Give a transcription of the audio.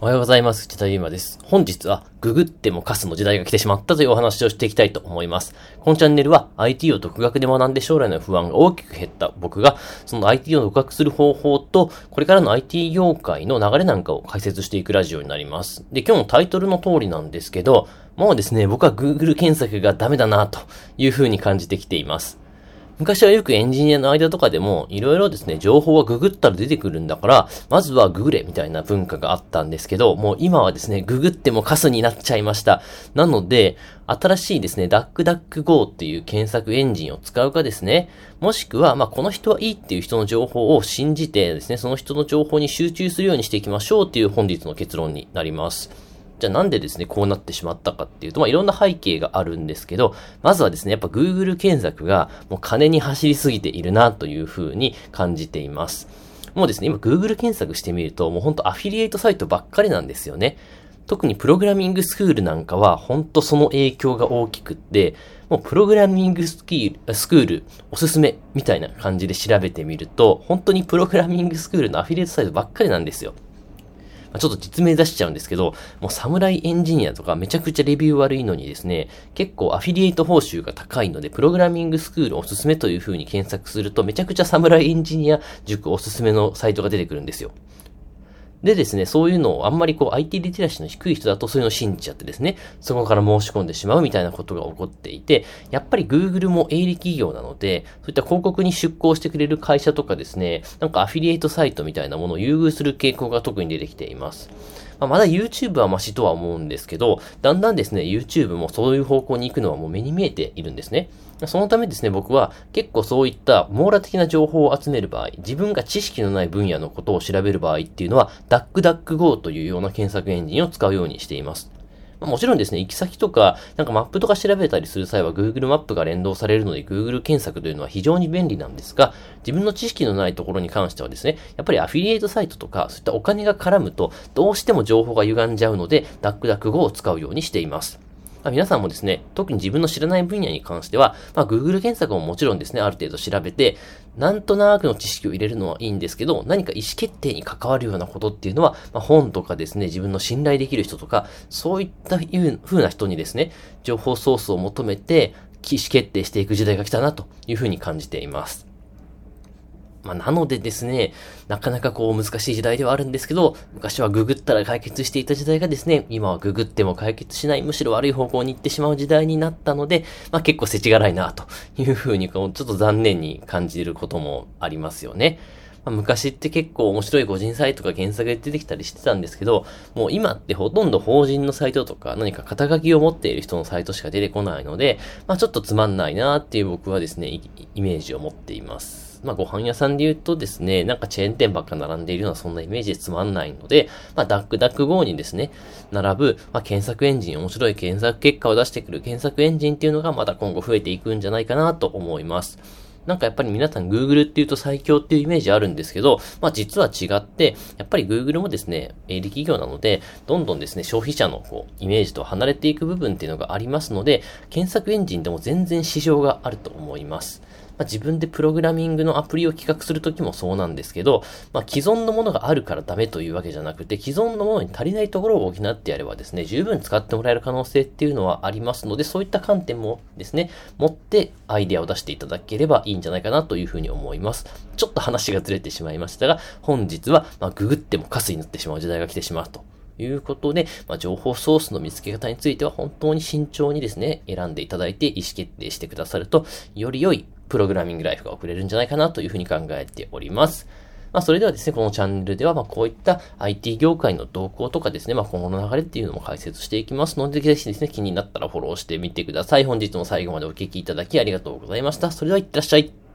おはようございます。内田ゆうまです。本日はググってもカスの時代が来てしまったというお話をしていきたいと思います。このチャンネルは IT を独学で学んで将来の不安が大きく減った僕がその IT を独学する方法とこれからの IT 業界の流れなんかを解説していくラジオになります。で、今日のタイトルの通りなんですけど、もうですね、僕は Google 検索がダメだなという風に感じてきています。昔はよくエンジニアの間とかでも、いろいろですね、情報はググったら出てくるんだから、まずはググれみたいな文化があったんですけど、もう今はですね、ググってもカスになっちゃいました。なので、新しいですね、ダックダック GO っていう検索エンジンを使うかですね、もしくは、まあ、この人はいいっていう人の情報を信じてですね、その人の情報に集中するようにしていきましょうっていう本日の結論になります。じゃあなんでですね、こうなってしまったかっていうと、まあ、いろんな背景があるんですけど、まずはですね、やっぱ Google 検索がもう金に走りすぎているなというふうに感じています。もうですね、今 Google 検索してみると、もうほんとアフィリエイトサイトばっかりなんですよね。特にプログラミングスクールなんかは、ほんとその影響が大きくって、もうプログラミングスキースクールおすすめみたいな感じで調べてみると、本当にプログラミングスクールのアフィリエイトサイトばっかりなんですよ。まちょっと実名出しちゃうんですけど、もう侍エンジニアとかめちゃくちゃレビュー悪いのにですね、結構アフィリエイト報酬が高いので、プログラミングスクールおすすめという風に検索すると、めちゃくちゃ侍エンジニア塾おすすめのサイトが出てくるんですよ。でですね、そういうのをあんまりこう IT リテラシーの低い人だとそういうのを信じちゃってですね、そこから申し込んでしまうみたいなことが起こっていて、やっぱり Google も営利企業なので、そういった広告に出向してくれる会社とかですね、なんかアフィリエイトサイトみたいなものを優遇する傾向が特に出てきています。まあ、まだ YouTube はマシとは思うんですけど、だんだんですね、YouTube もそういう方向に行くのはもう目に見えているんですね。そのためですね、僕は結構そういった網羅的な情報を集める場合、自分が知識のない分野のことを調べる場合っていうのは、DuckDuckGo というような検索エンジンを使うようにしています。もちろんですね、行き先とか、なんかマップとか調べたりする際は Google マップが連動されるので Google 検索というのは非常に便利なんですが、自分の知識のないところに関してはですね、やっぱりアフィリエイトサイトとか、そういったお金が絡むと、どうしても情報が歪んじゃうので、DuckDuckGo を使うようにしています。まあ、皆さんもですね、特に自分の知らない分野に関しては、まあ、Google 検索ももちろんですね、ある程度調べて、なんとなくの知識を入れるのはいいんですけど、何か意思決定に関わるようなことっていうのは、まあ、本とかですね、自分の信頼できる人とか、そういったいう風な人にですね、情報ソースを求めて、意思決定していく時代が来たなというふうに感じています。まあ、なのでですね、なかなかこう難しい時代ではあるんですけど、昔はググったら解決していた時代がですね、今はググっても解決しない、むしろ悪い方向に行ってしまう時代になったので、まあ結構世知辛いなというふうにこう、ちょっと残念に感じることもありますよね。ま、昔って結構面白い個人サイトが検索で出てきたりしてたんですけど、もう今ってほとんど法人のサイトとか何か肩書きを持っている人のサイトしか出てこないので、まあちょっとつまんないなっていう僕はですね、イメージを持っています。まあ、ご飯屋さんで言うとですね、なんかチェーン店ばっか並んでいるようなそんなイメージでつまんないので、まあ、ダックダック GO にですね、並ぶ、まあ、検索エンジン、面白い検索結果を出してくる検索エンジンっていうのがまた今後増えていくんじゃないかなと思います。なんかやっぱり皆さん Google っていうと最強っていうイメージあるんですけど、まあ実は違って、やっぱり Google もですね、営利企業なので、どんどんですね、消費者のこう、イメージと離れていく部分っていうのがありますので、検索エンジンでも全然市場があると思います。まあ、自分でプログラミングのアプリを企画するときもそうなんですけど、まあ、既存のものがあるからダメというわけじゃなくて、既存のものに足りないところを補ってやればですね、十分使ってもらえる可能性っていうのはありますので、そういった観点もですね、持ってアイデアを出していただければいいんじゃないかなというふうに思います。ちょっと話がずれてしまいましたが、本日は、まあ、ググってもカスになってしまう時代が来てしまうと。いうことで、まあ、情報ソースの見つけ方については本当に慎重にですね、選んでいただいて意思決定してくださると、より良いプログラミングライフが送れるんじゃないかなというふうに考えております。まあ、それではですね、このチャンネルでは、まあ、こういった IT 業界の動向とかですね、まあ、今後の流れっていうのも解説していきますので、ぜひですね、気になったらフォローしてみてください。本日も最後までお聴きいただきありがとうございました。それでは、いってらっしゃい。